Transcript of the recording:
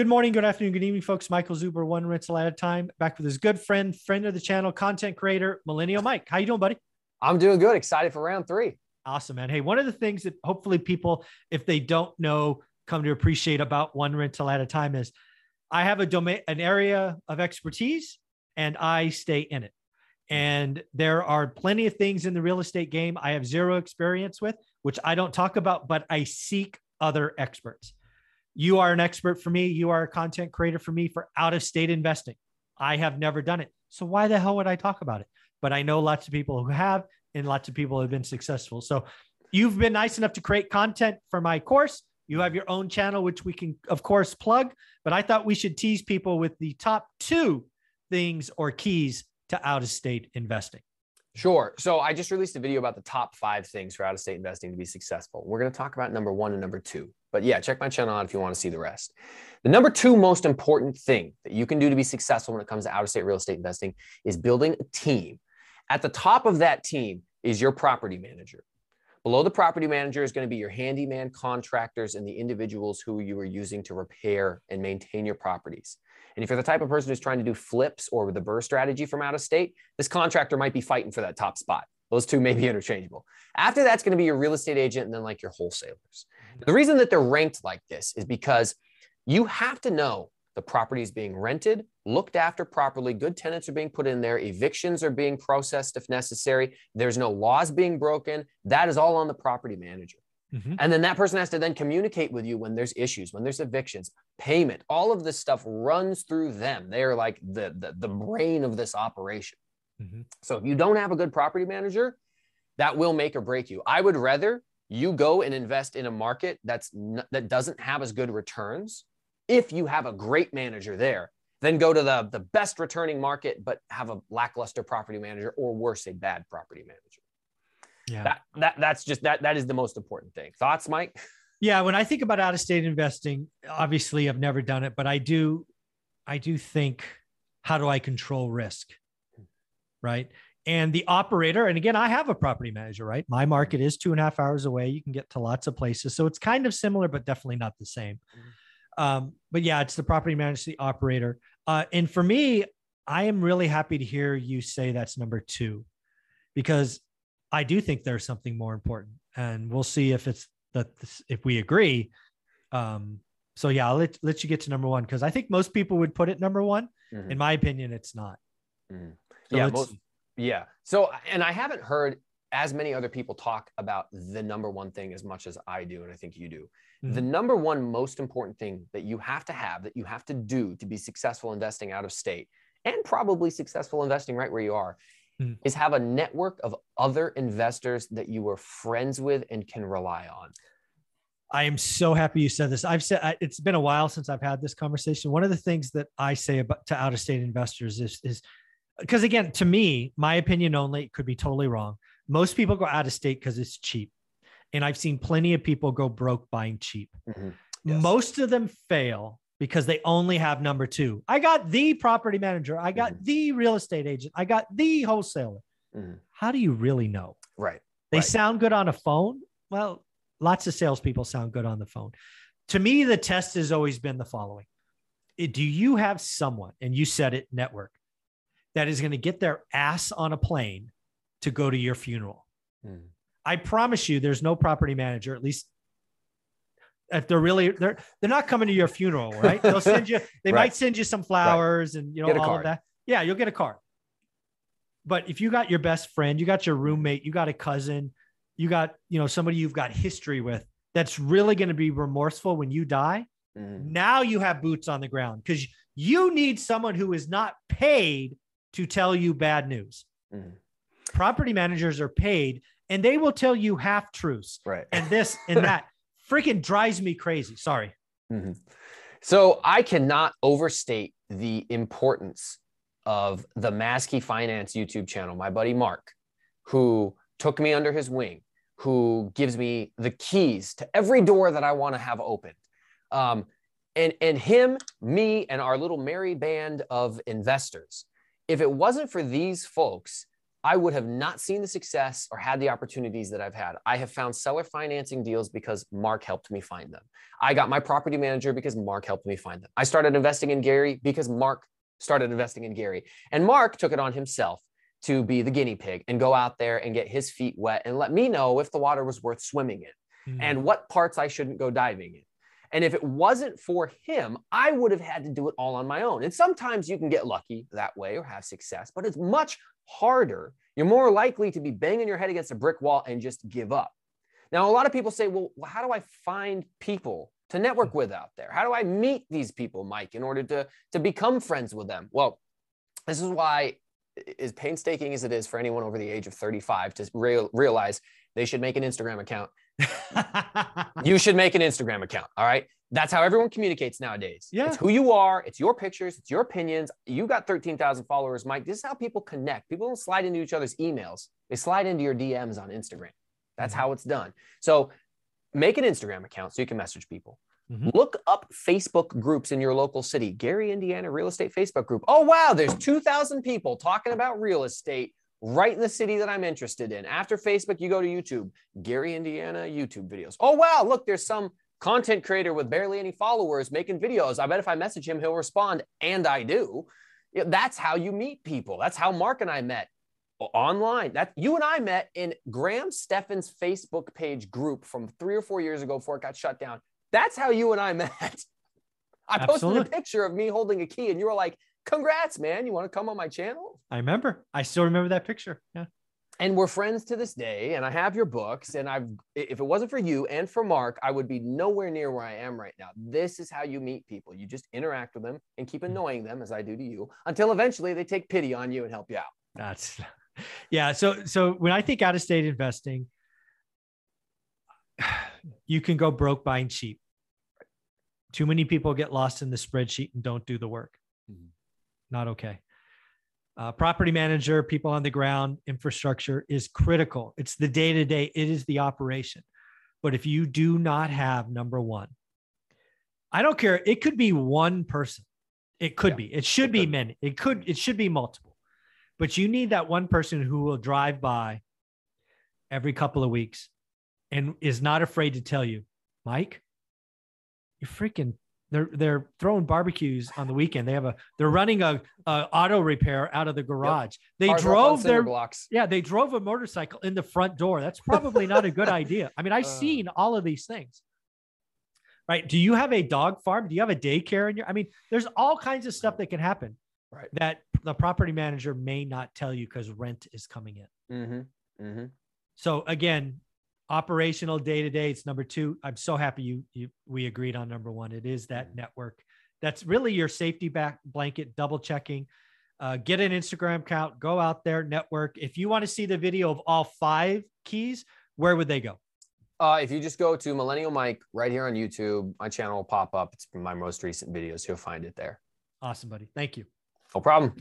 Good morning, good afternoon, good evening, folks. Michael Zuber, one rental at a time, back with his good friend, friend of the channel, content creator, Millennial Mike. How you doing, buddy? I'm doing good. Excited for round three. Awesome, man. Hey, one of the things that hopefully people, if they don't know, come to appreciate about one rental at a time is I have a domain, an area of expertise, and I stay in it. And there are plenty of things in the real estate game I have zero experience with, which I don't talk about, but I seek other experts. You are an expert for me. You are a content creator for me for out of state investing. I have never done it. So why the hell would I talk about it? But I know lots of people who have, and lots of people have been successful. So you've been nice enough to create content for my course. You have your own channel, which we can, of course, plug. But I thought we should tease people with the top two things or keys to out of state investing? Sure. So I just released a video about the top five things for out of state investing to be successful. We're going to talk about number one and number two. But yeah, check my channel out if you want to see the rest. The number two most important thing that you can do to be successful when it comes to out of state real estate investing is building a team. At the top of that team is your property manager. Below the property manager is going to be your handyman contractors and the individuals who you are using to repair and maintain your properties. And if you're the type of person who's trying to do flips or the BRRRR strategy from out of state, this contractor might be fighting for that top spot. Those two may be interchangeable. After that's going to be your real estate agent and then like your wholesalers. Mm-hmm. The reason that they're ranked like this is because you have to know the property is being rented, looked after properly, good tenants are being put in there, evictions are being processed if necessary, there's no laws being broken. That is all on the property manager. Mm-hmm. And then that person has to then communicate with you when there's issues, when there's evictions, payment, all of this stuff runs through them. They're like the, the, the brain of this operation. Mm-hmm. So if you don't have a good property manager, that will make or break you. I would rather you go and invest in a market that's n- that doesn't have as good returns if you have a great manager there then go to the, the best returning market but have a lackluster property manager or worse a bad property manager. Yeah. That, that that's just that that is the most important thing. Thoughts mike? Yeah when i think about out of state investing obviously i've never done it but i do i do think how do i control risk? Right? And the operator and again i have a property manager right? My market is two and a half hours away. You can get to lots of places. So it's kind of similar but definitely not the same. Mm-hmm. Um, but yeah it's the property manager the operator uh, and for me i am really happy to hear you say that's number two because I do think there's something more important, and we'll see if it's that if we agree. Um, so yeah, I'll let, let you get to number one because I think most people would put it number one. Mm-hmm. In my opinion, it's not. Mm-hmm. So yeah, most, yeah. So and I haven't heard as many other people talk about the number one thing as much as I do, and I think you do. Mm-hmm. The number one most important thing that you have to have, that you have to do to be successful investing out of state and probably successful investing right where you are mm. is have a network of other investors that you are friends with and can rely on. I am so happy you said this. I've said it's been a while since I've had this conversation. One of the things that I say about to out of state investors is is because again, to me, my opinion only could be totally wrong. Most people go out of state because it's cheap, and I've seen plenty of people go broke buying cheap. Mm-hmm. Yes. Most of them fail because they only have number two. I got the property manager. I got mm-hmm. the real estate agent. I got the wholesaler. Mm-hmm. How do you really know? Right. They right. sound good on a phone. Well, lots of salespeople sound good on the phone. To me, the test has always been the following Do you have someone, and you said it, network, that is going to get their ass on a plane to go to your funeral? Mm. I promise you, there's no property manager, at least if they're really they're they're not coming to your funeral, right? They'll send you they right. might send you some flowers right. and you know all card. of that. Yeah, you'll get a card. But if you got your best friend, you got your roommate, you got a cousin, you got, you know, somebody you've got history with that's really going to be remorseful when you die. Mm. Now you have boots on the ground because you need someone who is not paid to tell you bad news. Mm. Property managers are paid and they will tell you half truths. Right. And this and that freaking drives me crazy. Sorry. Mm-hmm. So I cannot overstate the importance of the Maskey Finance YouTube channel. My buddy Mark, who took me under his wing, who gives me the keys to every door that I want to have opened. Um, and, and him, me, and our little merry band of investors. If it wasn't for these folks, I would have not seen the success or had the opportunities that I've had. I have found seller financing deals because Mark helped me find them. I got my property manager because Mark helped me find them. I started investing in Gary because Mark started investing in Gary. And Mark took it on himself to be the guinea pig and go out there and get his feet wet and let me know if the water was worth swimming in mm. and what parts I shouldn't go diving in. And if it wasn't for him, I would have had to do it all on my own. And sometimes you can get lucky that way or have success, but it's much harder. You're more likely to be banging your head against a brick wall and just give up. Now, a lot of people say, well, how do I find people to network with out there? How do I meet these people, Mike, in order to, to become friends with them? Well, this is why, as painstaking as it is for anyone over the age of 35 to real, realize they should make an Instagram account. you should make an Instagram account. All right. That's how everyone communicates nowadays. Yeah. It's who you are, it's your pictures, it's your opinions. You got 13,000 followers, Mike. This is how people connect. People don't slide into each other's emails, they slide into your DMs on Instagram. That's mm-hmm. how it's done. So make an Instagram account so you can message people. Mm-hmm. Look up Facebook groups in your local city. Gary, Indiana Real Estate Facebook group. Oh, wow. There's 2,000 people talking about real estate right in the city that I'm interested in. After Facebook, you go to YouTube, Gary, Indiana YouTube videos. Oh, wow. Look, there's some content creator with barely any followers making videos. I bet if I message him, he'll respond. And I do. That's how you meet people. That's how Mark and I met online. That you and I met in Graham Stephan's Facebook page group from three or four years ago before it got shut down. That's how you and I met. I posted Absolutely. a picture of me holding a key, and you were like, "Congrats, man! You want to come on my channel?" I remember. I still remember that picture. Yeah. And we're friends to this day. And I have your books. And I've, if it wasn't for you and for Mark, I would be nowhere near where I am right now. This is how you meet people. You just interact with them and keep hmm. annoying them, as I do to you, until eventually they take pity on you and help you out. That's, yeah. So, so when I think out of state investing, you can go broke buying cheap. Too many people get lost in the spreadsheet and don't do the work. Mm-hmm. Not okay. Uh, property manager, people on the ground, infrastructure is critical. It's the day to day, it is the operation. But if you do not have number one, I don't care. It could be one person. It could yeah, be. It should it be many. It could. It should be multiple. But you need that one person who will drive by every couple of weeks and is not afraid to tell you, Mike, you freaking they're they're throwing barbecues on the weekend. They have a they're running a, a auto repair out of the garage. Yep. They Cars drove their blocks. Yeah, they drove a motorcycle in the front door. That's probably not a good idea. I mean, I've uh, seen all of these things. Right? Do you have a dog farm? Do you have a daycare in your? I mean, there's all kinds of stuff that can happen. Right. That the property manager may not tell you because rent is coming in. Mm-hmm. Mm-hmm. So again, operational day to day it's number two. I'm so happy you, you we agreed on number one. It is that network. That's really your safety back blanket double checking. Uh, get an instagram account go out there network. If you want to see the video of all five keys where would they go? Uh, if you just go to millennial mike right here on youtube my channel will pop up. It's my most recent videos. You'll find it there. Awesome buddy. Thank you. No problem